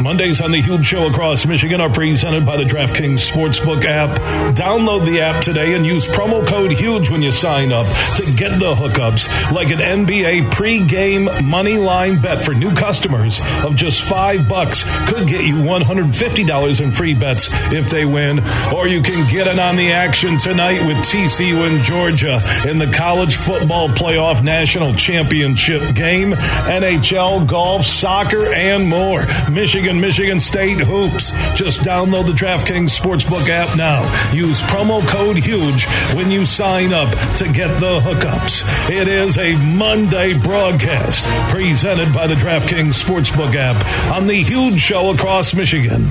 Mondays on the Huge Show across Michigan are presented by the DraftKings Sportsbook app. Download the app today and use promo code HUGE when you sign up to get the hookups like an NBA pregame money line bet for new customers of just five bucks could get you $150 in free bets if they win. Or you can get in on the action tonight with TCU and Georgia in the college football playoff national championship game, NHL, golf, soccer, and more. Michigan Michigan, State hoops. Just download the DraftKings Sportsbook app now. Use promo code HUGE when you sign up to get the hookups. It is a Monday broadcast presented by the DraftKings Sportsbook app on the Huge Show across Michigan.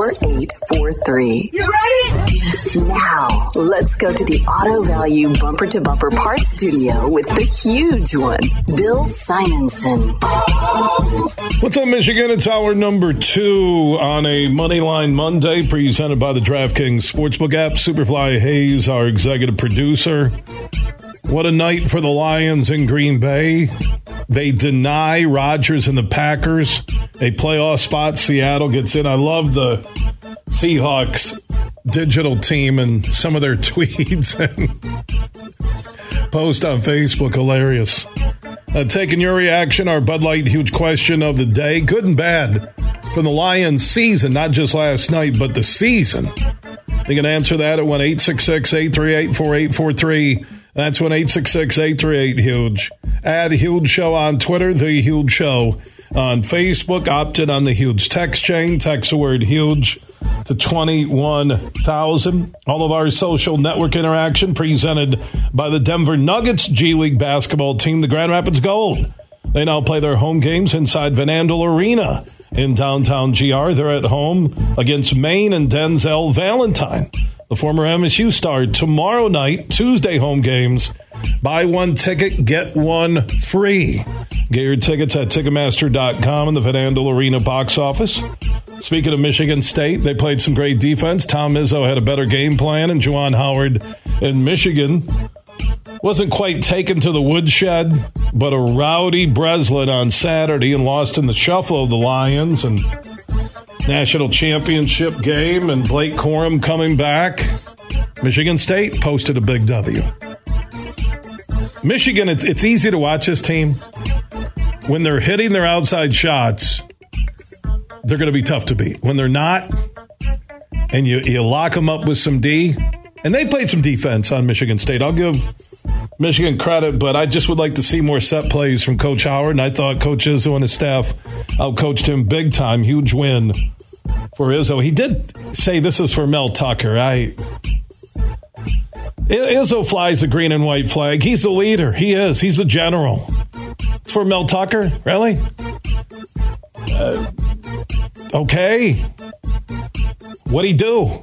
4843. You ready? Now, let's go to the Auto Value Bumper to Bumper Parts Studio with the huge one, Bill Simonson. What's up, Michigan? It's hour number two on a Moneyline Monday presented by the DraftKings Sportsbook app. Superfly Hayes, our executive producer. What a night for the Lions in Green Bay. They deny Rodgers and the Packers a playoff spot. Seattle gets in. I love the Seahawks digital team and some of their tweets and post on Facebook. Hilarious. Uh, taking your reaction, our Bud Light huge question of the day, good and bad from the Lions season, not just last night, but the season. You can answer that at 1 838 4843. That's 1 838 Huge. Add Huge Show on Twitter, The Huge Show on Facebook. Opted on the Huge text chain. Text the word Huge to 21,000. All of our social network interaction presented by the Denver Nuggets G League basketball team, the Grand Rapids Gold. They now play their home games inside Van Andel Arena in downtown GR. They're at home against Maine and Denzel Valentine the former MSU star, tomorrow night, Tuesday home games. Buy one ticket, get one free. Get your tickets at Ticketmaster.com and the Andel Arena box office. Speaking of Michigan State, they played some great defense. Tom Izzo had a better game plan, and Juwan Howard in Michigan wasn't quite taken to the woodshed, but a rowdy Breslin on Saturday and lost in the shuffle of the Lions and national championship game and Blake Corum coming back. Michigan State posted a big W. Michigan, it's, it's easy to watch this team. When they're hitting their outside shots, they're going to be tough to beat. When they're not, and you, you lock them up with some D, and they played some defense on Michigan State. I'll give Michigan credit, but I just would like to see more set plays from Coach Howard. And I thought Coach Izzo and his staff outcoached him big time. Huge win for Izzo. He did say this is for Mel Tucker. I Izzo flies the green and white flag. He's the leader. He is. He's the general. It's for Mel Tucker, really? Uh, okay. What'd he do?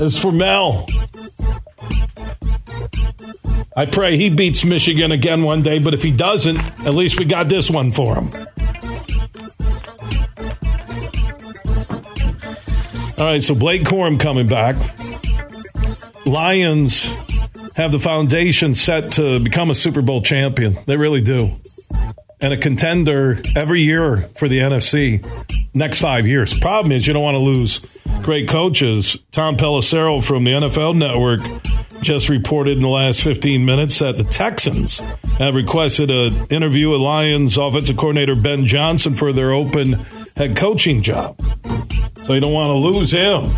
It's for Mel. I pray he beats Michigan again one day, but if he doesn't, at least we got this one for him. All right, so Blake Corum coming back. Lions have the foundation set to become a Super Bowl champion. They really do. And a contender every year for the NFC next five years. Problem is, you don't want to lose great coaches. Tom Pelissero from the NFL Network just reported in the last 15 minutes that the Texans have requested an interview with Lions offensive coordinator Ben Johnson for their open head coaching job. So you don't want to lose him.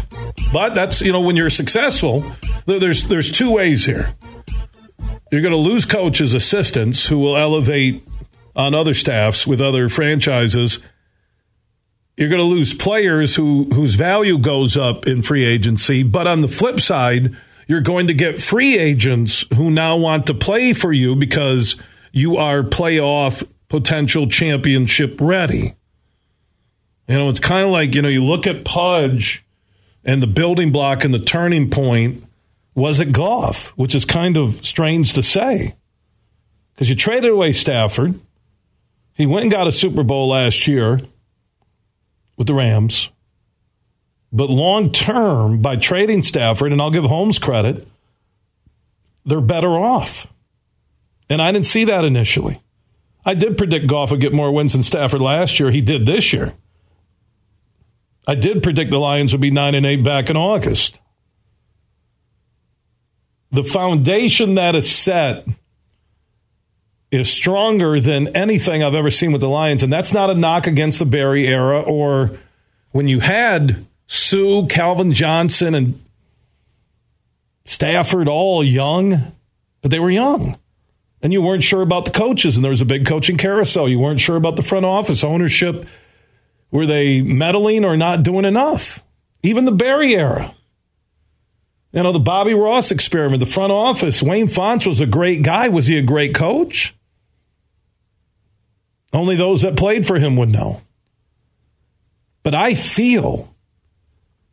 But that's, you know, when you're successful, there's there's two ways here. You're going to lose coaches, assistants who will elevate on other staffs with other franchises. You're going to lose players who whose value goes up in free agency, but on the flip side, you're going to get free agents who now want to play for you because you are playoff potential championship ready. You know, it's kind of like, you know, you look at Pudge and the building block and the turning point was it Goff, which is kind of strange to say because you traded away Stafford. He went and got a Super Bowl last year with the Rams. But long term, by trading Stafford, and I'll give Holmes credit, they're better off. And I didn't see that initially. I did predict Goff would get more wins than Stafford last year. He did this year. I did predict the Lions would be 9 and 8 back in August. The foundation that is set is stronger than anything I've ever seen with the Lions. And that's not a knock against the Barry era or when you had Suh, Calvin Johnson, and Stafford all young, but they were young. And you weren't sure about the coaches, and there was a big coaching carousel. You weren't sure about the front office ownership. Were they meddling or not doing enough? Even the Barry era. You know, the Bobby Ross experiment, the front office. Wayne Fontes was a great guy. Was he a great coach? Only those that played for him would know. But I feel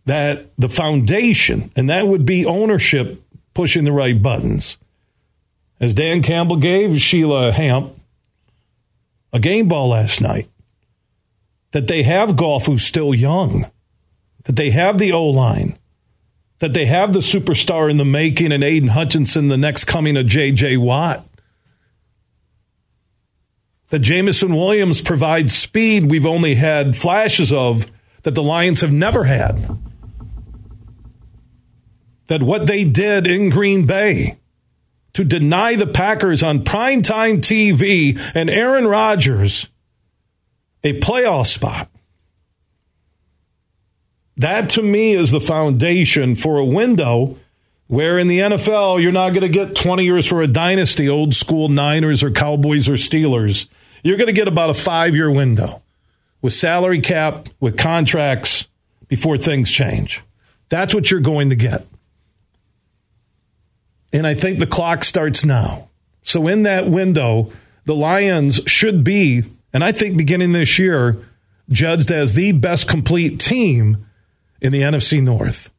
that the foundation, and that would be ownership pushing the right buttons. As Dan Campbell gave Sheila Hamp a game ball last night, that they have Goff who's still young, that they have the O line, that they have the superstar in the making and Aidan Hutchinson, the next coming of J.J. Watt that Jameson Williams provides speed we've only had flashes of that the Lions have never had. That what they did in Green Bay to deny the Packers on primetime TV and Aaron Rodgers a playoff spot. That to me is the foundation for a window where in the NFL you're not going to get 20 years for a dynasty, old school Niners or Cowboys or Steelers you're going to get about a five year window with salary cap, with contracts before things change. That's what you're going to get. And I think the clock starts now. So in that window, the Lions should be, and I think beginning this year, judged as the best complete team in the NFC North.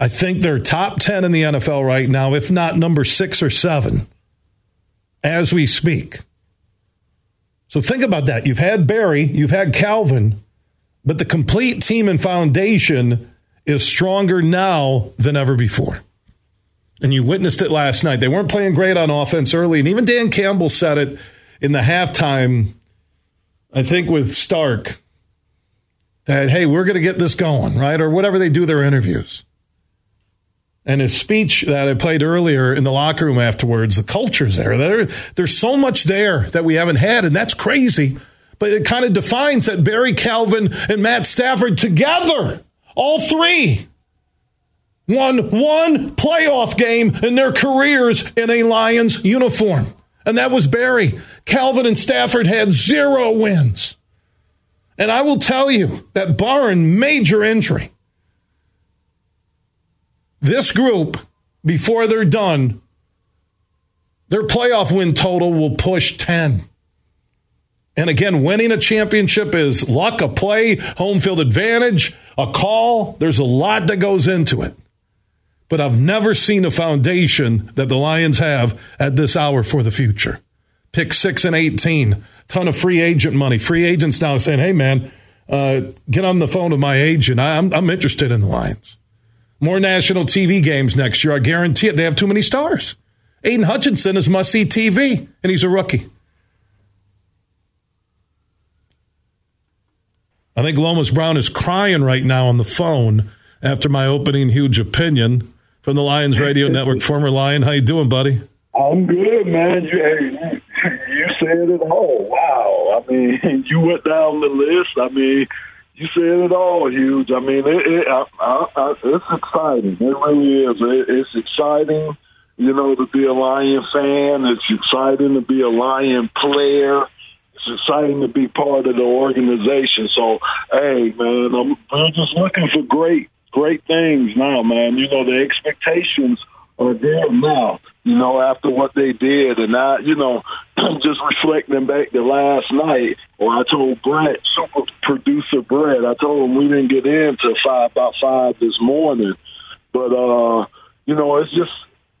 I think they're top 10 in the NFL right now, if not number six or seven, as we speak. So think about that. You've had Barry, you've had Calvin, but the complete team and foundation is stronger now than ever before. And you witnessed it last night. They weren't playing great on offense early. And even Dan Campbell said it in the halftime, I think with Stark, that, hey, we're going to get this going, right? Or whatever they do their interviews and his speech that I played earlier in the locker room afterwards, the culture's there. there. There's so much there that we haven't had, and that's crazy. But it kind of defines that Barry Calvin and Matt Stafford together, all three, won one playoff game in their careers in a Lions uniform. And that was Barry. Calvin and Stafford had zero wins. And I will tell you that barring major injury, this group, before they're done, their playoff win total will push 10. And again, winning a championship is luck, a play, home field advantage, a call. There's a lot that goes into it. But I've never seen a foundation that the Lions have at this hour for the future. Pick six and 18, ton of free agent money. Free agents now saying, hey, man, uh, get on the phone with my agent. I'm, I'm interested in the Lions. More national TV games next year. I guarantee it. They have too many stars. Aidan Hutchinson is must see TV, and he's a rookie. I think Lomas Brown is crying right now on the phone after my opening huge opinion from the Lions Radio Network. Former Lion, how you doing, buddy? I'm good, man. You, you said it all. Wow. I mean, you went down the list. I mean, you said it all, huge. I mean, it, it, I, I, I, it's exciting. It really is. It, it's exciting, you know, to be a Lion fan. It's exciting to be a Lion player. It's exciting to be part of the organization. So, hey, man, I'm, I'm just looking for great, great things now, man. You know, the expectations are there now, you know, after what they did. And I, you know, just reflecting back to last night, or I told Brett, super producer Brett, I told him we didn't get in till five, about five this morning. But, uh, you know, it's just,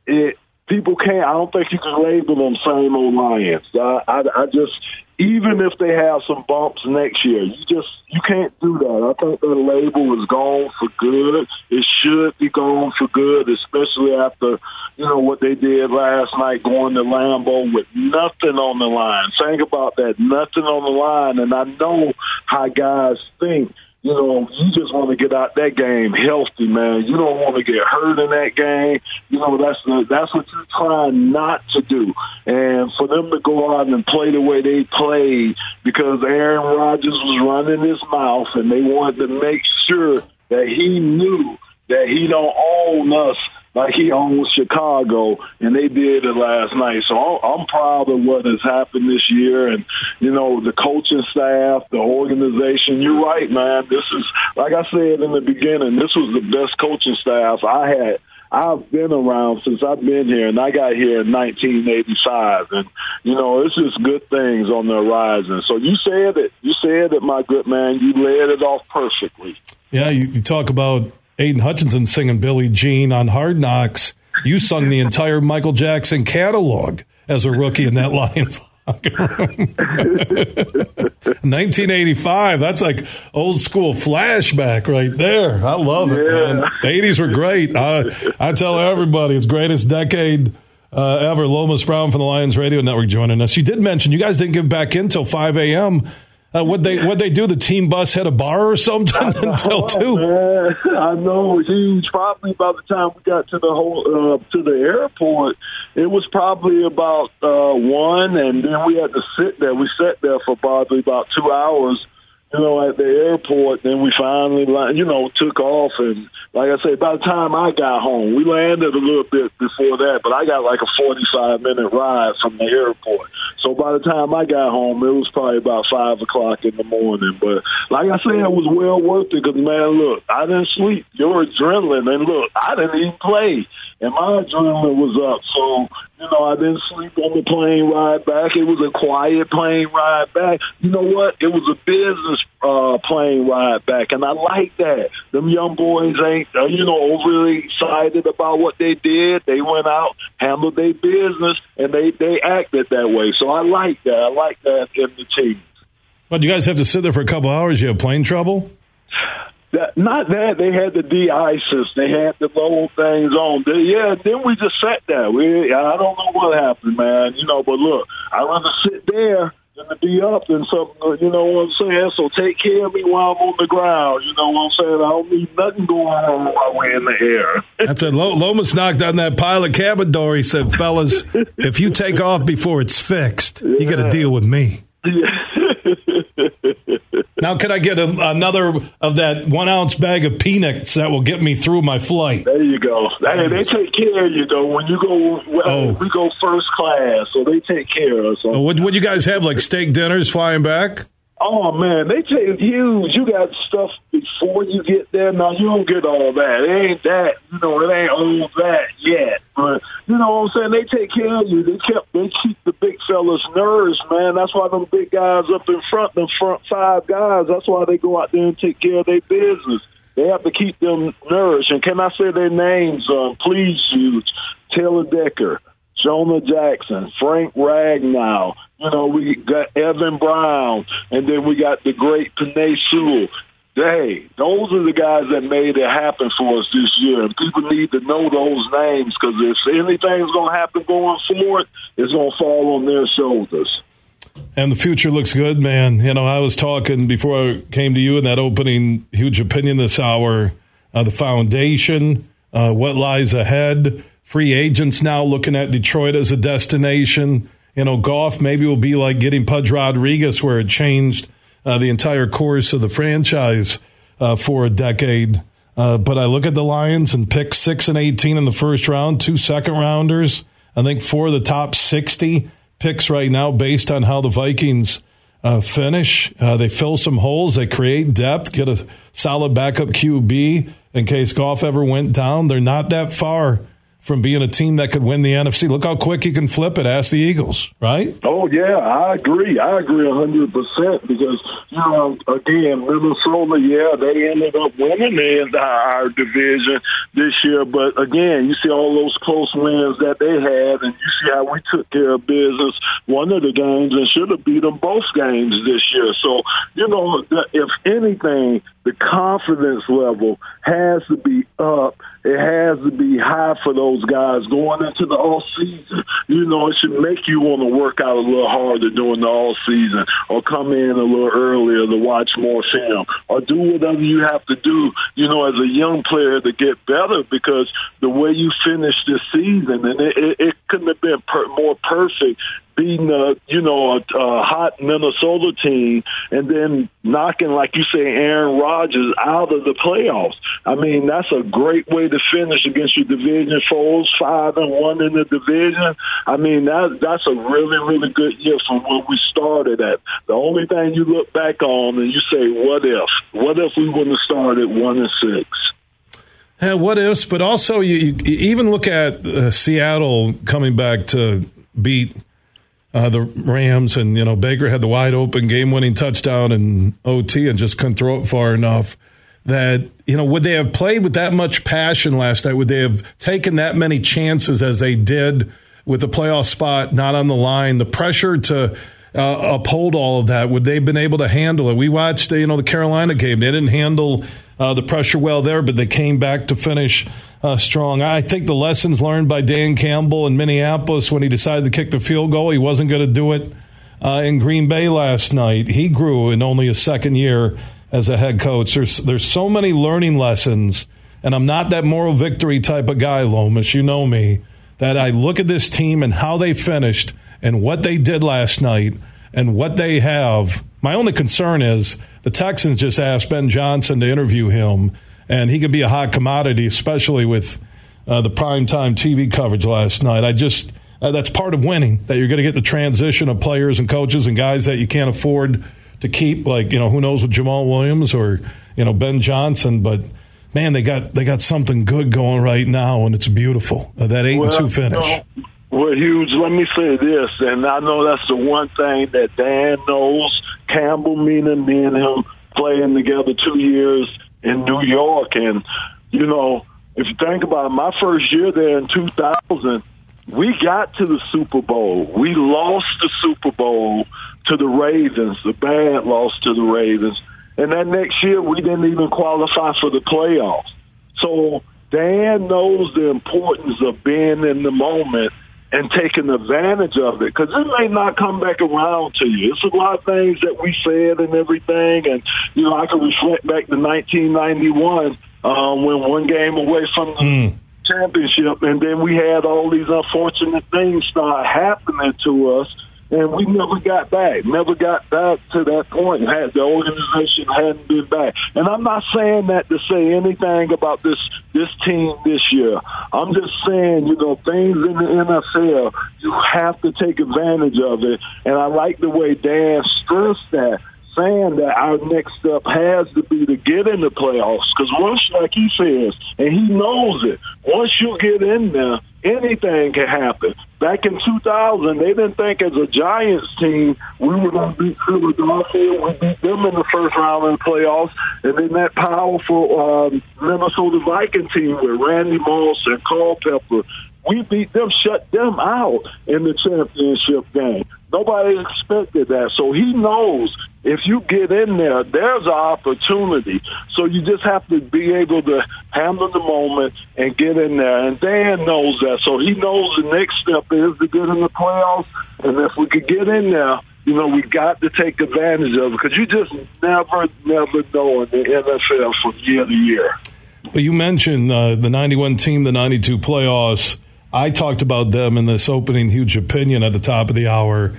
it, people can't, I don't think you can label them same old Lions. I, I, I just, even if they have some bumps next year, you just you can't do that. I think the label is gone for good. It should be gone for good, especially after you know what they did last night, going to Lambeau with nothing on the line. Think about that, nothing on the line, and I know how guys think you know, you just want to get out that game healthy, man. You don't want to get hurt in that game. You know, that's the, that's what you're trying not to do. And for them to go out and play the way they played because Aaron Rodgers was running his mouth and they wanted to make sure that he knew that he don't own us like he owns Chicago, and they did it last night. So I'm proud of what has happened this year, and you know the coaching staff, the organization. You're right, man. This is like I said in the beginning. This was the best coaching staff I had. I've been around since I've been here, and I got here in 1985. And you know, it's just good things on the horizon. So you said it. You said it, my good man. You laid it off perfectly. Yeah, you, you talk about Aidan Hutchinson singing Billie Jean on Hard Knocks. You sung the entire Michael Jackson catalog as a rookie in that Lions locker room. 1985. That's like old school flashback right there. I love it. Yeah. Man. The 80s were great. I, I tell everybody it's greatest decade. Uh, ever. Lomas Brown from the Lions Radio Network joining us. You did mention you guys didn't get back in until 5 a.m. Uh, would they would they do the team bus hit a bar or something until two? Man, I know it huge. Probably by the time we got to the whole uh, to the airport, it was probably about uh, one, and then we had to sit there. We sat there for probably about two hours you know, at the airport. Then we finally, you know, took off. And like I said, by the time I got home, we landed a little bit before that, but I got like a 45 minute ride from the airport. So by the time I got home, it was probably about five o'clock in the morning. But like I said, it was well worth it because, man, look, I didn't sleep. Your adrenaline, and look, I didn't even play and my adrenaline was up. So, you know, I didn't sleep on the plane ride back. It was a quiet plane ride back. You know what? It was a business uh, plane ride back, and I like that. Them young boys ain't, uh, you know, overly excited about what they did. They went out, handled their business, and they they acted that way. So I like that. I like that in the team. But you guys have to sit there for a couple hours. You have plane trouble. That, not that they had the de-isis, they had the low things on. They, yeah, then we just sat there. We, I don't know what happened, man. You know, but look, I'd rather sit there than to be up and something. You know what I'm saying? So take care of me while I'm on the ground. You know what I'm saying? I don't need nothing going on while we're in the air. That's it. Lomas knocked on that pilot cabin door. He said, "Fellas, if you take off before it's fixed, yeah. you got to deal with me." Now, could I get a, another of that one ounce bag of peanuts that will get me through my flight? There you go. Hey, they take care of you though. When you go, well, oh. we go first class, so they take care of us. Oh, would, would you guys have like steak dinners flying back? Oh man, they take huge. You got stuff before you get there. Now you don't get all that. It ain't that. You know, it ain't all that yet. But you know what I'm saying? They take care of you. They kept. They keep the big fellas nourished, man. That's why them big guys up in front, the front five guys. That's why they go out there and take care of their business. They have to keep them nourished. And can I say their names? Um, please, huge. Taylor Decker, Jonah Jackson, Frank Ragnow. You know, we got Evan Brown, and then we got the great Penei Sewell. Hey, those are the guys that made it happen for us this year. And people need to know those names because if anything's going to happen going forward, it's going to fall on their shoulders. And the future looks good, man. You know, I was talking before I came to you in that opening huge opinion this hour. Uh, the foundation, uh, what lies ahead, free agents now looking at Detroit as a destination. You know, Goff maybe will be like getting Pudge Rodriguez, where it changed uh, the entire course of the franchise uh, for a decade. Uh, but I look at the Lions and pick six and 18 in the first round, two second rounders. I think four of the top 60 picks right now based on how the Vikings uh, finish. Uh, they fill some holes, they create depth, get a solid backup QB in case Goff ever went down. They're not that far from being a team that could win the NFC. Look how quick he can flip it. Ask the Eagles, right? Oh yeah, I agree. I agree hundred percent because you know again Minnesota, yeah, they ended up winning in our division this year, but again, you see all those close wins that they had, and you see how we took care of business one of the games and should have beat them both games this year. So you know, if anything, the confidence level has to be up. It has to be high for those guys going into the off season. You know, it should make you want to work out a little harder during the off season, or come in a little earlier to watch more film, or do whatever you have to do. You know, as a young player to get better because the way you finished this season, and it, it, it couldn't have been per- more perfect beating a you know a, a hot Minnesota team and then knocking like you say Aaron Rodgers out of the playoffs. I mean that's a great way to finish against your division foes, five and one in the division. I mean that that's a really really good year from where we started at. The only thing you look back on and you say what if? What if we wouldn't have started one and six? Yeah, what ifs, but also you, you even look at uh, Seattle coming back to beat uh, the Rams, and you know Baker had the wide open game winning touchdown and OT and just couldn't throw it far enough. That you know, would they have played with that much passion last night? Would they have taken that many chances as they did with the playoff spot not on the line? The pressure to uh, uphold all of that, would they have been able to handle it? We watched, you know, the Carolina game; they didn't handle uh, the pressure well there, but they came back to finish uh, strong. I think the lessons learned by Dan Campbell in Minneapolis when he decided to kick the field goal, he wasn't going to do it uh, in Green Bay last night. He grew in only a second year as a head coach. There's there's so many learning lessons, and I'm not that moral victory type of guy, Lomas. You know me. That I look at this team and how they finished and what they did last night and what they have. My only concern is the Texans just asked Ben Johnson to interview him and he could be a hot commodity, especially with uh, the primetime TV coverage last night. I just uh, that's part of winning that you're going to get the transition of players and coaches and guys that you can't afford to keep, like you know who knows with Jamaal Williams or you know Ben Johnson, but. Man, they got they got something good going right now, and it's beautiful. Uh, that eight well, and two finish. You know, well, Huge, let me say this, and I know that's the one thing that Dan knows. Campbell, meaning me and him playing together two years in New York. And, you know, if you think about it, my first year there in 2000, we got to the Super Bowl. We lost the Super Bowl to the Ravens, the bad loss to the Ravens. And that next year, we didn't even qualify for the playoffs. So Dan knows the importance of being in the moment and taking advantage of it because it may not come back around to you. It's a lot of things that we said and everything, and you know I can reflect back to 1991 um, when one game away from the mm. championship, and then we had all these unfortunate things start happening to us and we never got back. Never got back to that point. Had the organization hadn't been back. And I'm not saying that to say anything about this this team this year. I'm just saying, you know, things in the NFL, you have to take advantage of it. And I like the way Dan stressed that saying that our next step has to be to get in the playoffs. Because once, like he says, and he knows it, once you get in there, anything can happen. Back in 2000, they didn't think as a Giants team we were going to beat Philadelphia. We beat them in the first round of the playoffs. And then that powerful um, Minnesota Viking team with Randy Moss and Culpepper, we beat them, shut them out in the championship game. Nobody expected that. So he knows if you get in there, there's an opportunity. So you just have to be able to handle the moment and get in there. And Dan knows that. So he knows the next step is to get in the playoffs. And if we could get in there, you know, we got to take advantage of it because you just never, never know in the NFL from year to year. But you mentioned uh, the 91 team, the 92 playoffs. I talked about them in this opening huge opinion at the top of the hour.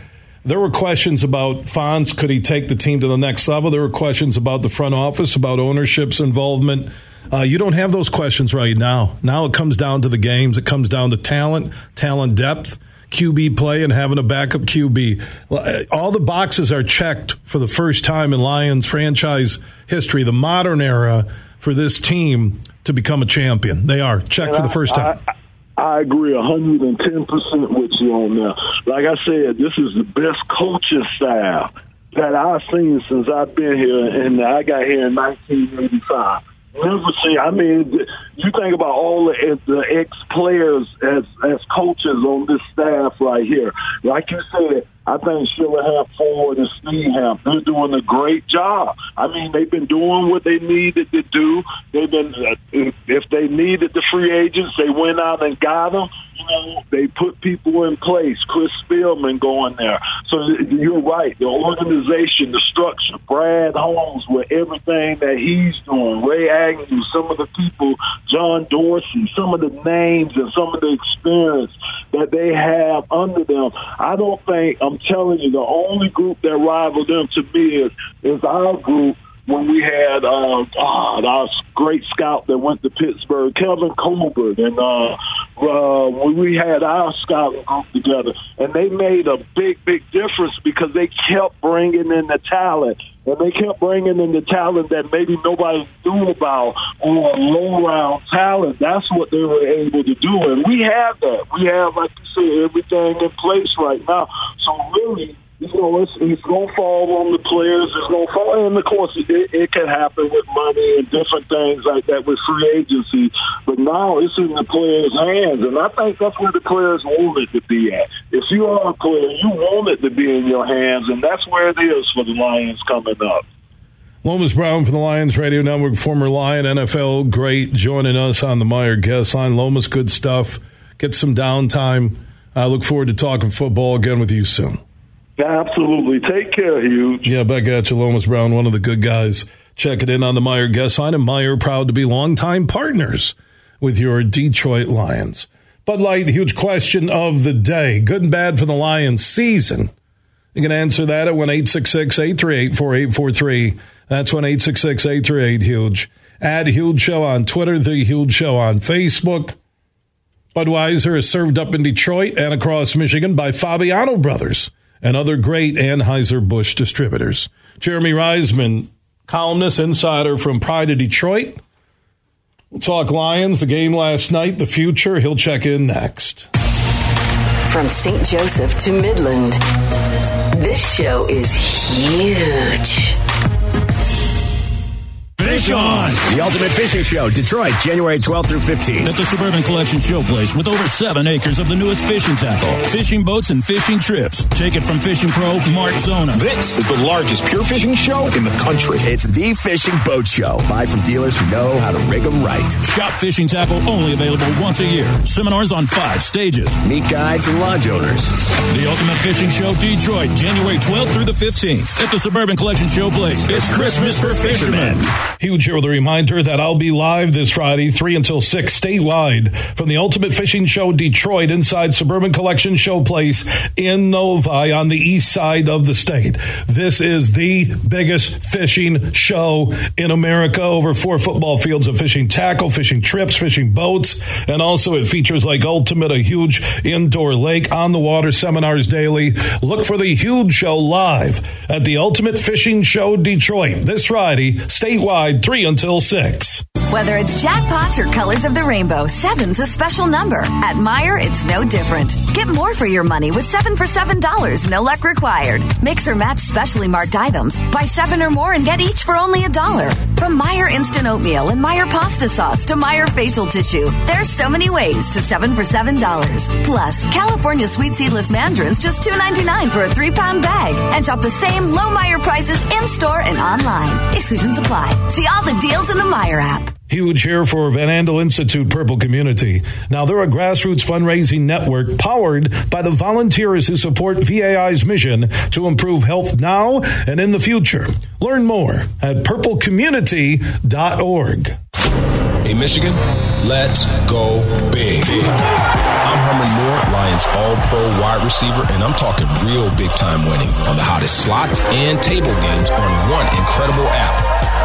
There were questions about Fonz. Could he take the team to the next level? There were questions about the front office, about ownership's involvement. Uh, you don't have those questions right now. Now it comes down to the games. It comes down to talent, talent depth, QB play, and having a backup QB. Uh, all the boxes are checked for the first time in Lions franchise history, the modern era for this team to become a champion. They are checked for the first time. I, I agree 110% with you on that. Like I said, this is the best coaching staff that I've seen since I've been here, and I got here in 1985. Never see. I mean, you think about all the, the ex players as as coaches on this staff right here. Like you said, I think Sheila Hamp Ford and Steenhamp, they're doing a great job. I mean, they've been doing what they needed to do. They've been, uh, if they needed the free agents, they went out and got them. You know, they put people in place. Chris Spielman going there. So you're right. The organization, the structure, Brad Holmes with everything that he's doing, Ray Agnew, some of the people, John Dorsey, some of the names and some of the experience that they have under them. I don't think I'm telling you, the only group that rivaled them to me is is our group when we had uh, God, our great scout that went to Pittsburgh, Kevin Colbert, and uh, uh, when we had our scouting group together, and they made a big, big difference because they kept bringing in the talent, and they kept bringing in the talent that maybe nobody knew about or low round talent. That's what they were able to do, and we have that. We have, like you said, everything in place right now. So really it's, it's going to fall on the players. It's going to fall, and of course, it, it can happen with money and different things like that with free agency. But now it's in the players' hands, and I think that's where the players want it to be at. If you are a player, you want it to be in your hands, and that's where it is for the Lions coming up. Lomas Brown from the Lions Radio Network, former Lion NFL great, joining us on the Meijer guest line. Lomas, good stuff. Get some downtime. I look forward to talking football again with you soon. Absolutely. Take care, Huge. Yeah, back at you, Lomas Brown, one of the good guys. Check it in on the Meijer guest line. And Meijer, proud to be longtime partners with your Detroit Lions. Bud Light, huge question of the day. Good and bad for the Lions season. You can answer that at 1 838 4843. That's 1 838 Huge. Add Huge Show on Twitter, The Huge Show on Facebook. Budweiser is served up in Detroit and across Michigan by Fabiano Brothers and other great Anheuser-Busch distributors. Jeremy Reisman, columnist, insider from Pride of Detroit. We'll talk Lions, the game last night, the future. He'll check in next. From St. Joseph to Midland, this show is huge. Fish On! The Ultimate Fishing Show, Detroit, January 12th through 15th. At the Suburban Collection Showplace with over seven acres of the newest fishing tackle, fishing boats, and fishing trips. Take it from fishing pro Mark Zona. This is the largest pure fishing show in the country. It's the fishing boat show. Buy from dealers who know how to rig them right. Shop fishing tackle only available once a year. Seminars on five stages. Meet guides and lodge owners. The Ultimate Fishing Show, Detroit, January 12th through the 15th. At the Suburban Collection Showplace. It's Christmas for fishermen. Huge here with a reminder that I'll be live this Friday, 3 until 6, statewide, from the Ultimate Fishing Show Detroit inside Suburban Collection Showplace in Novi on the east side of the state. This is the biggest fishing show in America. Over four football fields of fishing tackle, fishing trips, fishing boats, and also it features like Ultimate, a huge indoor lake on the water seminars daily. Look for the huge show live at the Ultimate Fishing Show Detroit this Friday, statewide, 3 until 6. Whether it's jackpots or colors of the rainbow, seven's a special number. At Meijer, it's no different. Get more for your money with seven for seven dollars, no luck required. Mix or match specially marked items. Buy seven or more and get each for only a dollar. From Meijer instant oatmeal and Meijer pasta sauce to Meijer facial tissue, there's so many ways to seven for seven dollars. Plus, California sweet seedless mandarins just two ninety nine for a three pound bag. And shop the same low Meijer prices in store and online. Exclusions apply. See all the deals in the Meijer app. Huge here for Van Andel Institute Purple Community. Now, they're a grassroots fundraising network powered by the volunteers who support VAI's mission to improve health now and in the future. Learn more at purplecommunity.org. Hey, Michigan, let's go big. I'm Herman Moore, Lions All Pro wide receiver, and I'm talking real big time winning on the hottest slots and table games on one incredible app.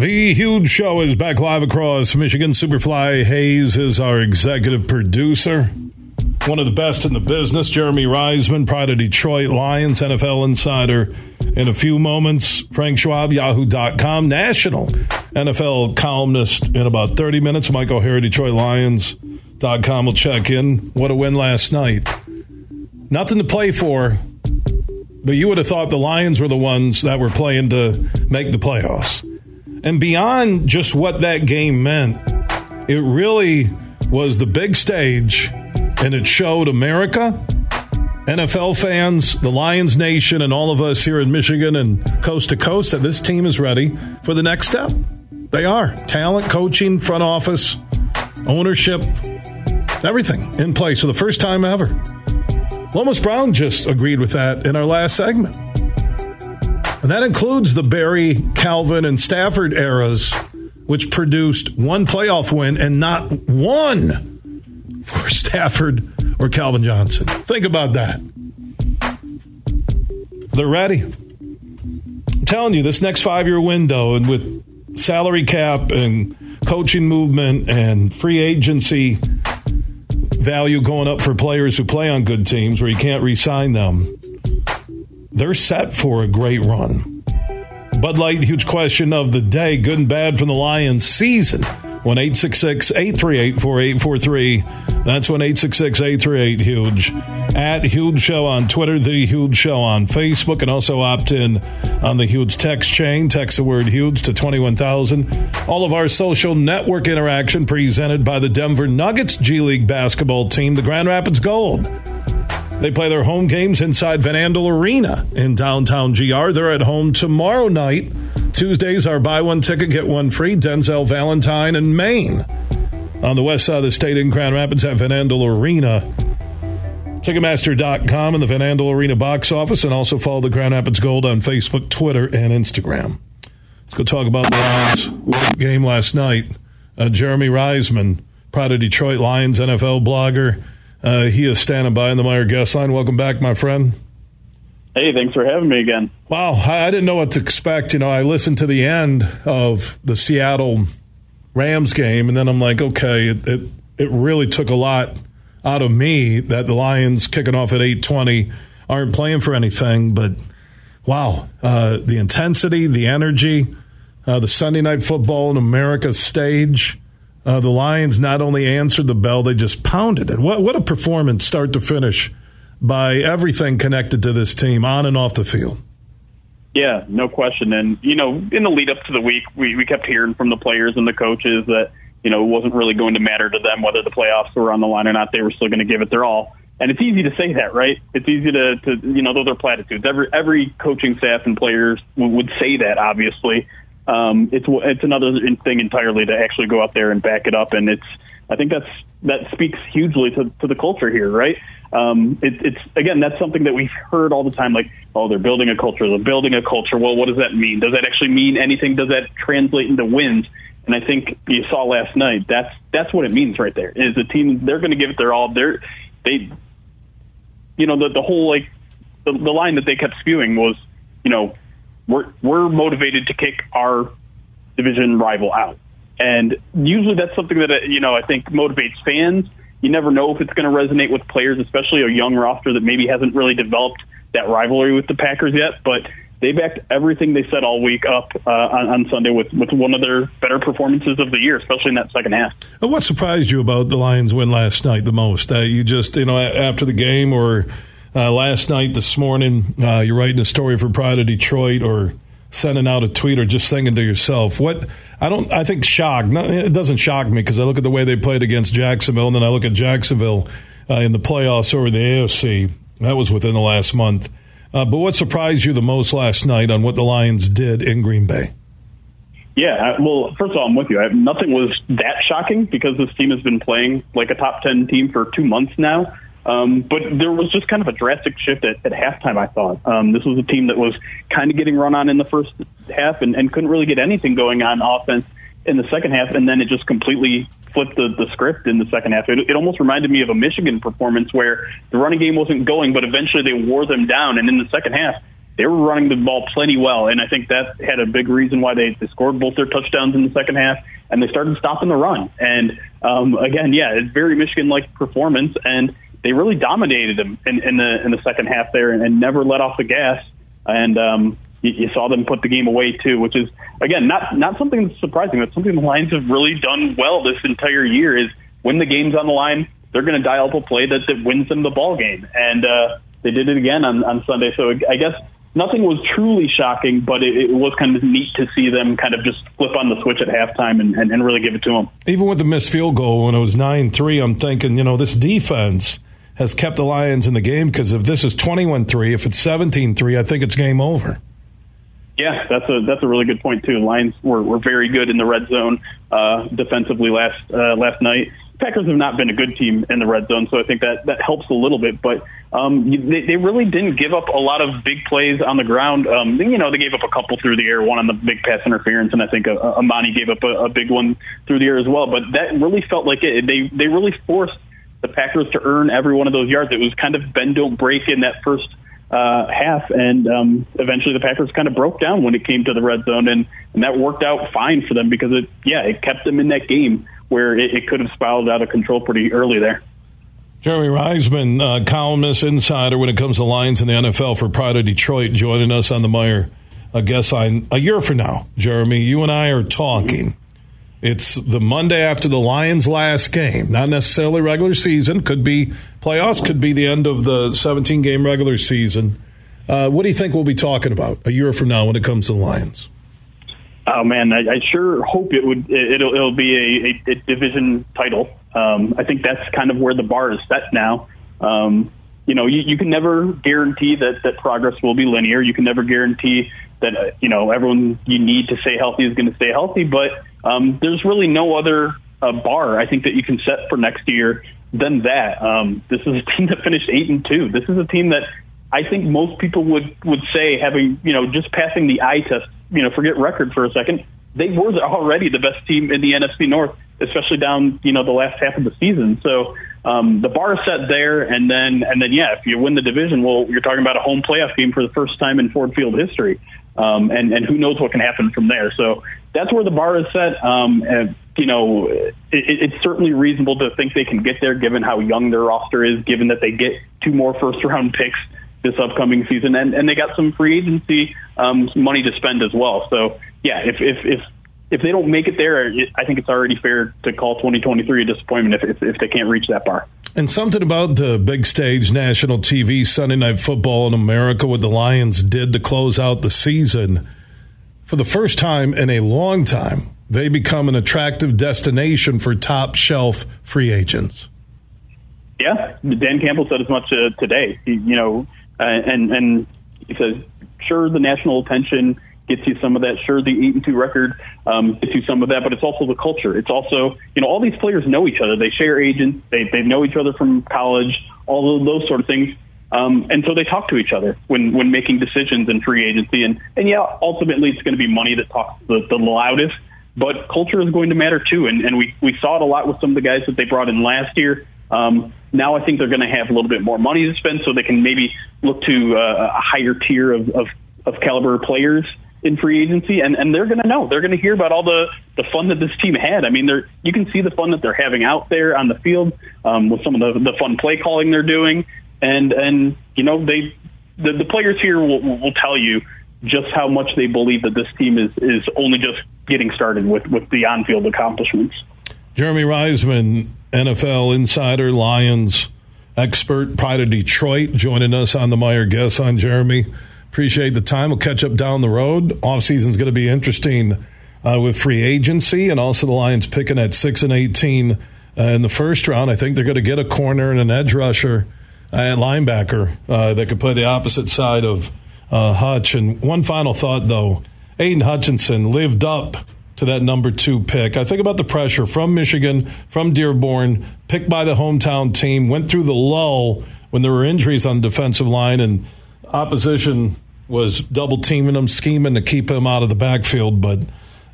The huge show is back live across Michigan. Superfly Hayes is our executive producer. One of the best in the business, Jeremy Reisman, pride of Detroit Lions, NFL insider. In a few moments, Frank Schwab, Yahoo.com, national NFL columnist. In about 30 minutes, Mike O'Hara, Detroit Lions.com will check in. What a win last night. Nothing to play for, but you would have thought the Lions were the ones that were playing to make the playoffs. And beyond just what that game meant, it really was the big stage, and it showed America, NFL fans, the Lions Nation, and all of us here in Michigan and coast to coast that this team is ready for the next step. They are. Talent, coaching, front office, ownership, everything in place for the first time ever. Lomas Brown just agreed with that in our last segment. And that includes the Barry, Calvin, and Stafford eras, which produced one playoff win and not one for Stafford or Calvin Johnson. Think about that. They're ready. I'm telling you, this next five year window, and with salary cap and coaching movement and free agency value going up for players who play on good teams where you can't re sign them they're set for a great run. Bud Light, huge question of the day, good and bad from the Lions season. 1 838 4843. That's 1 838 Huge. At Huge Show on Twitter, The Huge Show on Facebook, and also opt in on the Huge text chain. Text the word Huge to 21,000. All of our social network interaction presented by the Denver Nuggets G League basketball team, the Grand Rapids Gold. They play their home games inside Van Andel Arena in downtown GR. They're at home tomorrow night. Tuesdays are buy one ticket, get one free. Denzel Valentine and Maine. On the west side of the state in Grand Rapids at Van Andel Arena. Ticketmaster.com and the Van Andel Arena box office, and also follow the Grand Rapids Gold on Facebook, Twitter, and Instagram. Let's go talk about the Lions game last night. Uh, Jeremy Reisman, proud of Detroit Lions NFL blogger uh, he is standing by in the Meijer guest line. Welcome back, my friend. Hey, thanks for having me again. Wow, I, I didn't know what to expect. You know, I listened to the end of the Seattle Rams game, and then I'm like, okay, it, it, it really took a lot out of me that the Lions kicking off at 8:20 aren't playing for anything. But wow, uh, the intensity, the energy, uh, the Sunday night football in America stage uh, the Lions not only answered the bell, they just pounded it. What, what a performance, start to finish, by everything connected to this team, on and off the field. Yeah, no question. And, you know, in the lead up to the week, we, we kept hearing from the players and the coaches that, you know, it wasn't really going to matter to them whether the playoffs were on the line or not. They were still going to give it their all. And it's easy to say that, right? It's easy to, to you know, those are platitudes. Every every coaching staff and players would say that, obviously um, it's it's another thing entirely to actually go out there and back it up, and it's I think that's that speaks hugely to, to the culture here, right? Um, it, it's again that's something that we've heard all the time, like oh they're building a culture, they're building a culture. Well, what does that mean? Does that actually mean anything? Does that translate into wins? And I think you saw last night that's that's what it means right there. Is the team they're going to give it their all. They're they, you know, the the whole like the, the line that they kept spewing was, you know, we're we're motivated to kick our division rival out. And usually that's something that uh, you know I think motivates fans. You never know if it's going to resonate with players, especially a young roster that maybe hasn't really developed that rivalry with the Packers yet. But they backed everything they said all week up uh, on, on, Sunday with, with one of their better performances of the year, especially in that second half. And what surprised you about the Lions' win last night the most? Uh, you just, you know, after the game or uh, last night, this morning, uh, you're writing a story for Pride of Detroit or sending out a tweet or just thinking to yourself, what I don't, I think shock, it doesn't shock me because I look at the way they played against Jacksonville and then I look at Jacksonville uh, in the playoffs over the AFC. That was within the last month. Uh, but what surprised you the most last night on what the Lions did in Green Bay? Yeah, well, first of all, I'm with you. Nothing was that shocking because this team has been playing like a top 10 team for two months now. Um, but there was just kind of a drastic shift at, at halftime, I thought. Um, this was a team that was kind of getting run on in the first half and, and couldn't really get anything going on offense in the second half, and then it just completely flipped the, the script in the second half. It, it almost reminded me of a Michigan performance where the running game wasn't going, but eventually they wore them down, and in the second half, they were running the ball plenty well, and I think that had a big reason why they, they scored both their touchdowns in the second half, and they started stopping the run. And um, again, yeah, it's very Michigan-like performance, and they really dominated them in, in the in the second half there, and, and never let off the gas. And um, you, you saw them put the game away too, which is again not not something that's surprising. That's something the Lions have really done well this entire year. Is when the game's on the line, they're going to dial up a play that, that wins them the ball game, and uh, they did it again on, on Sunday. So I guess nothing was truly shocking, but it, it, was kind of neat to see them kind of just flip on the switch at halftime and, and, and really give it to them. Even with the missed field goal when it was nine three, I'm thinking, you know, this defense has kept the Lions in the game because if this is 21 3, if it's 17 3, I think it's game over. Yeah, that's a that's a really good point too. Lions were, were very good in the red zone uh, defensively last uh, last night. Packers have not been a good team in the red zone, so I think that that helps a little bit. But um, they, they really didn't give up a lot of big plays on the ground. Um, you know, they gave up a couple through the air, one on the big pass interference, and I think uh, Amani gave up a, a big one through the air as well. But that really felt like it. They they really forced the Packers to earn every one of those yards. It was kind of bend don't break in that first uh, half, and um, eventually the Packers kind of broke down when it came to the red zone, and, and that worked out fine for them because it, yeah, it kept them in that game where it, it could have spiraled out of control pretty early there. Jeremy Reisman, uh, columnist, insider when it comes to lines in the NFL for Pride of Detroit, joining us on the Meijer. I guess I a year from now, Jeremy, you and I are talking. It's the Monday after the Lions' last game, not necessarily regular season. Could be playoffs. Could be the end of the 17 game regular season. Uh, what do you think we'll be talking about a year from now when it comes to the Lions? Oh man, I, I sure hope it would. It'll, it'll be a, a, a division title. Um, I think that's kind of where the bar is set now. Um, you know, you, you can never guarantee that that progress will be linear. You can never guarantee that uh, you know everyone you need to stay healthy is going to stay healthy. But um, there's really no other uh, bar I think that you can set for next year than that. Um, this is a team that finished eight and two. This is a team that I think most people would would say having you know just passing the eye test. You know, forget record for a second. They were already the best team in the NFC North, especially down you know the last half of the season. So um, the bar is set there, and then and then yeah, if you win the division, well, you're talking about a home playoff game for the first time in Ford Field history. Um, and, and who knows what can happen from there. So that's where the bar is set. Um, and, you know, it, it's certainly reasonable to think they can get there given how young their roster is, given that they get two more first round picks this upcoming season, and, and they got some free agency um, money to spend as well. So, yeah, if, if, if, if they don't make it there, I think it's already fair to call 2023 a disappointment if, if, if they can't reach that bar. And something about the big stage national TV Sunday Night Football in America, what the Lions did to close out the season. For the first time in a long time, they become an attractive destination for top shelf free agents. Yeah, Dan Campbell said as much uh, today. You know, uh, and and he says, sure, the national attention gets you some of that. Sure, the eight and two record um, gets you some of that, but it's also the culture. It's also you know all these players know each other. They share agents. They they know each other from college. All those sort of things. Um, and so they talk to each other when, when making decisions in free agency. And, and yeah, ultimately it's going to be money that talks the, the loudest, but culture is going to matter too. And, and we, we saw it a lot with some of the guys that they brought in last year. Um, now I think they're going to have a little bit more money to spend so they can maybe look to uh, a higher tier of, of, of caliber players in free agency, and, and they're going to know. They're going to hear about all the, the fun that this team had. I mean, they're you can see the fun that they're having out there on the field um, with some of the, the fun play calling they're doing, and and you know they the, the players here will, will tell you just how much they believe that this team is is only just getting started with with the on field accomplishments. Jeremy Reisman, NFL insider, Lions expert, Pride of Detroit, joining us on the Meijer Guess on Jeremy. Appreciate the time. We'll catch up down the road. Off season's going to be interesting uh, with free agency and also the Lions picking at six and eighteen uh, in the first round. I think they're going to get a corner and an edge rusher and linebacker uh, that could play the opposite side of uh, Hutch. And one final thought, though, Aidan Hutchinson lived up to that number two pick. I think about the pressure from Michigan, from Dearborn, picked by the hometown team, went through the lull when there were injuries on the defensive line and opposition was double teaming him, scheming to keep him out of the backfield. But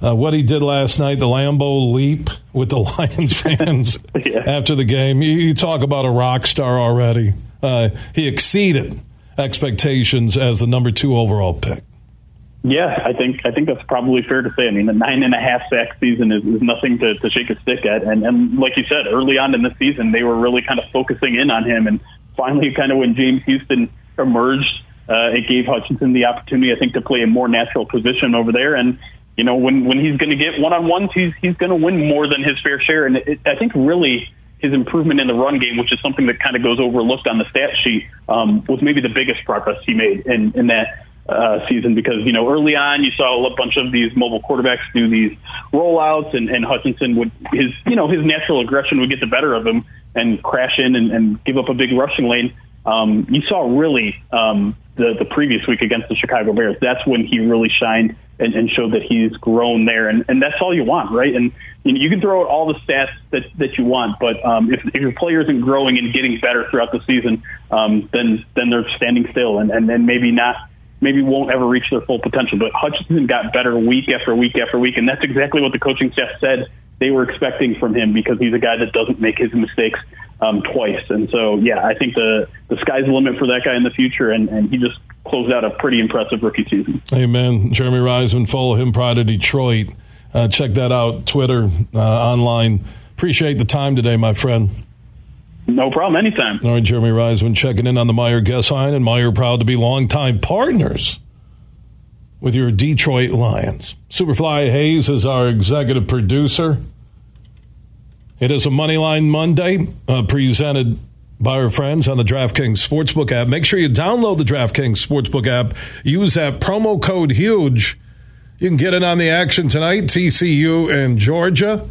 uh, what he did last night, the Lambeau leap with the Lions fans yeah. after the game, you, you, talk about a rock star already. Uh, he exceeded expectations as the number two overall pick. Yeah, I think I think that's probably fair to say. I mean, the nine and a half sack season is, is nothing to, to shake a stick at, and and like you said, early on in the season, they were really kind of focusing in on him, and finally, kind of when James Houston emerged, uh, it gave Hutchinson the opportunity, I think, to play a more natural position over there, and you know, when when he's going to get one on ones, he's he's going to win more than his fair share, and it, I think really his improvement in the run game, which is something that kind of goes overlooked on the stat sheet, um, was maybe the biggest progress he made in in that uh, season because you know early on you saw a bunch of these mobile quarterbacks do these rollouts and, and Hutchinson would his you know his natural aggression would get the better of him and crash in and, and give up a big rushing lane. Um, you saw really um, the the previous week against the Chicago Bears. That's when he really shined and, and showed that he's grown there, and, and that's all you want, right? And you, know, you can throw out all the stats that that you want, but um, if, if your player isn't growing and getting better throughout the season, um, then then they're standing still and and, and maybe not maybe won't ever reach their full potential. But Hutchinson got better week after week after week, and that's exactly what the coaching staff said they were expecting from him because he's a guy that doesn't make his mistakes um, twice. And so, yeah, I think the the sky's the limit for that guy in the future, and, and he just closed out a pretty impressive rookie season. Amen. Jeremy Reisman, follow him, Pride of Detroit. Uh, check that out, Twitter, uh, online. Appreciate the time today, my friend. No problem. Anytime. All right, Jeremy Reisman checking in on the Meijer Guest line, and Meijer proud to be longtime partners with your Detroit Lions. Superfly Hayes is our executive producer. It is a Moneyline Monday uh, presented by our friends on the DraftKings Sportsbook app. Make sure you download the DraftKings Sportsbook app. Use that promo code HUGE. You can get in on the action tonight, TCU and Georgia.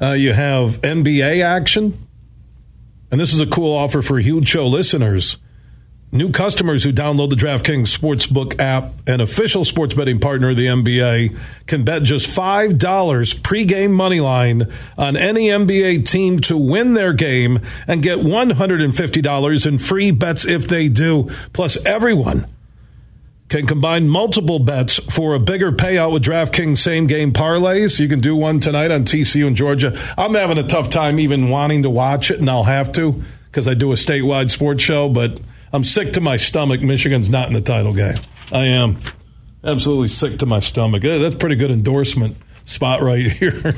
Uh, you have NBA action. And this is a cool offer for Huge Show listeners. New customers who download the DraftKings Sportsbook app, an official sports betting partner of the NBA, can bet just $5 pregame money line on any NBA team to win their game and get $150 in free bets if they do. Plus, everyone can combine multiple bets for a bigger payout with DraftKings same game parlays. You can do one tonight on TCU and Georgia. I'm having a tough time even wanting to watch it, and I'll have to because I do a statewide sports show, but I'm sick to my stomach. Michigan's not in the title game. I am absolutely sick to my stomach. That's pretty good endorsement spot right here.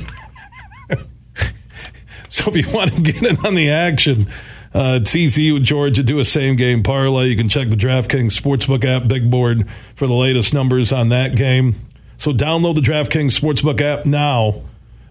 so if you want to get in on the action, uh, TCU Georgia do a same game parlay. You can check the DraftKings Sportsbook app, big board, for the latest numbers on that game. So download the DraftKings Sportsbook app now.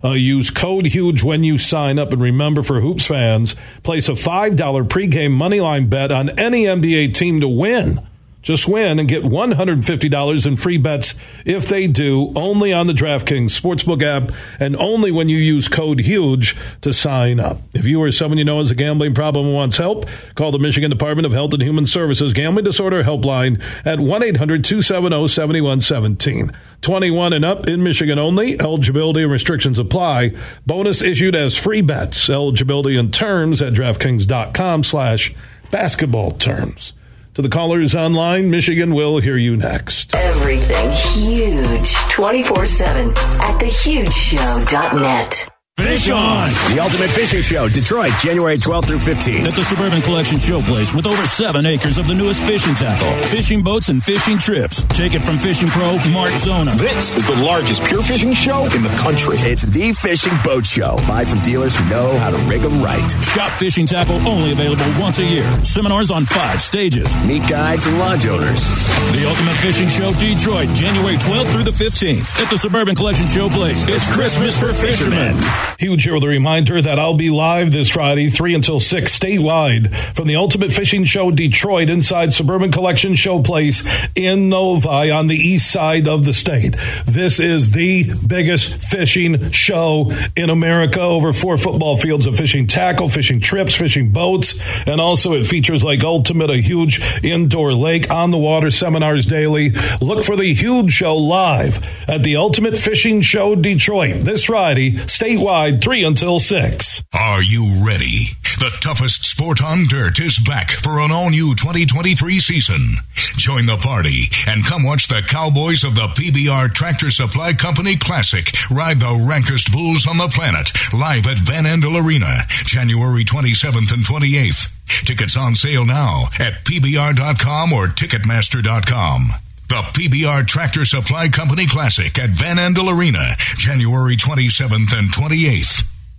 Uh, use code HUGE when you sign up. And remember, for Hoops fans, place a $5 pregame moneyline bet on any NBA team to win. Just win and get $150 in free bets if they do, only on the DraftKings Sportsbook app and only when you use code HUGE to sign up. If you or someone you know has a gambling problem and wants help, call the Michigan Department of Health and Human Services Gambling Disorder Helpline at 1 800 270 7117. 21 and up in Michigan only. Eligibility and restrictions apply. Bonus issued as free bets. Eligibility and terms at DraftKings.com slash basketball terms. To the callers online, Michigan will hear you next. Everything huge 24 7 at thehugeshow.net. Fish on! The Ultimate Fishing Show, Detroit, January 12th through 15th. At the Suburban Collection Showplace with over seven acres of the newest fishing tackle, fishing boats, and fishing trips. Take it from fishing pro Mark Zona. This is the largest pure fishing show in the country. It's the Fishing Boat Show. Buy from dealers who know how to rig them right. Shop fishing tackle only available once a year. Seminars on five stages. Meet guides and lodge owners. The Ultimate Fishing Show, Detroit, January 12th through the 15th. At the Suburban Collection Showplace. It's Christmas for fishermen. Huge here with a reminder that I'll be live this Friday, 3 until 6, statewide, from the Ultimate Fishing Show Detroit inside Suburban Collection Showplace in Novi on the east side of the state. This is the biggest fishing show in America. Over four football fields of fishing tackle, fishing trips, fishing boats, and also it features like Ultimate, a huge indoor lake on the water seminars daily. Look for the huge show live at the Ultimate Fishing Show Detroit this Friday, statewide, 3 until 6. Are you ready? The toughest sport on dirt is back for an all new 2023 season. Join the party and come watch the Cowboys of the PBR Tractor Supply Company Classic ride the rankest bulls on the planet live at Van Andel Arena, January 27th and 28th. Tickets on sale now at PBR.com or Ticketmaster.com. The PBR Tractor Supply Company Classic at Van Andel Arena, January 27th and 28th.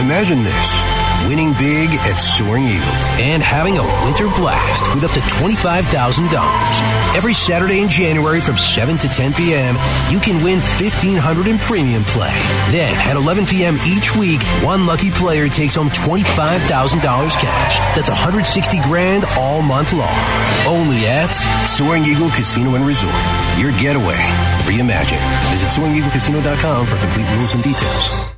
Imagine this winning big at Soaring Eagle and having a winter blast with up to $25,000. Every Saturday in January from 7 to 10 p.m., you can win 1500 in premium play. Then at 11 p.m. each week, one lucky player takes home $25,000 cash. That's 160 grand all month long. Only at Soaring Eagle Casino and Resort. Your getaway reimagined. Visit SoaringEagleCasino.com for complete rules and details.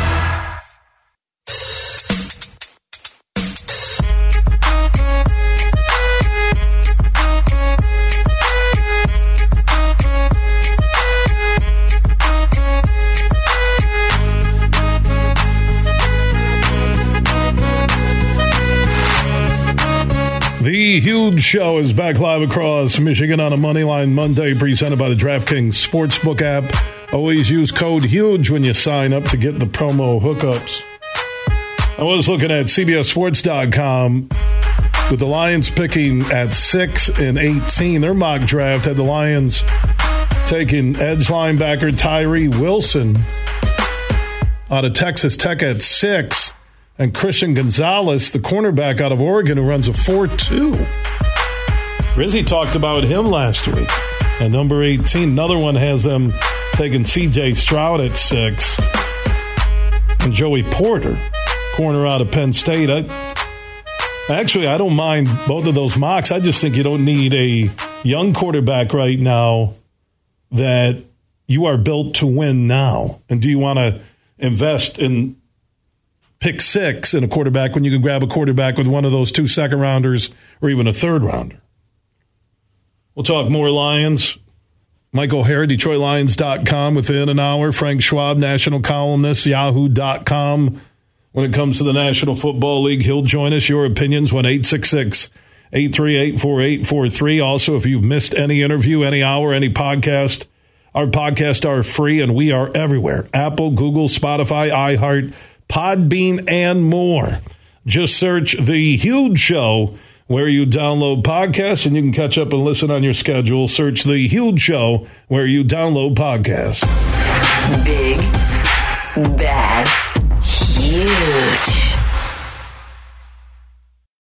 Huge show is back live across Michigan on a Moneyline Monday presented by the DraftKings Sportsbook app. Always use code HUGE when you sign up to get the promo hookups. I was looking at CBSSports.com with the Lions picking at 6 and 18. Their mock draft had the Lions taking edge linebacker Tyree Wilson out of Texas Tech at 6 and Christian Gonzalez, the cornerback out of Oregon, who runs a 4 2. Rizzy talked about him last week. At number 18, another one has them taking CJ Stroud at 6. And Joey Porter, corner out of Penn State. I, actually, I don't mind both of those mocks. I just think you don't need a young quarterback right now that you are built to win now. And do you want to invest in pick six in a quarterback when you can grab a quarterback with one of those two second rounders or even a third rounder. We'll talk more Lions. Mike O'Hara, DetroitLions.com within an hour. Frank Schwab, national columnist, Yahoo.com. When it comes to the National Football League, he'll join us. Your opinions, 1 866 838 4843. Also, if you've missed any interview, any hour, any podcast, our podcasts are free and we are everywhere Apple, Google, Spotify, iHeart. Podbean, and more. Just search The Huge Show where you download podcasts, and you can catch up and listen on your schedule. Search The Huge Show where you download podcasts. Big, bad, huge.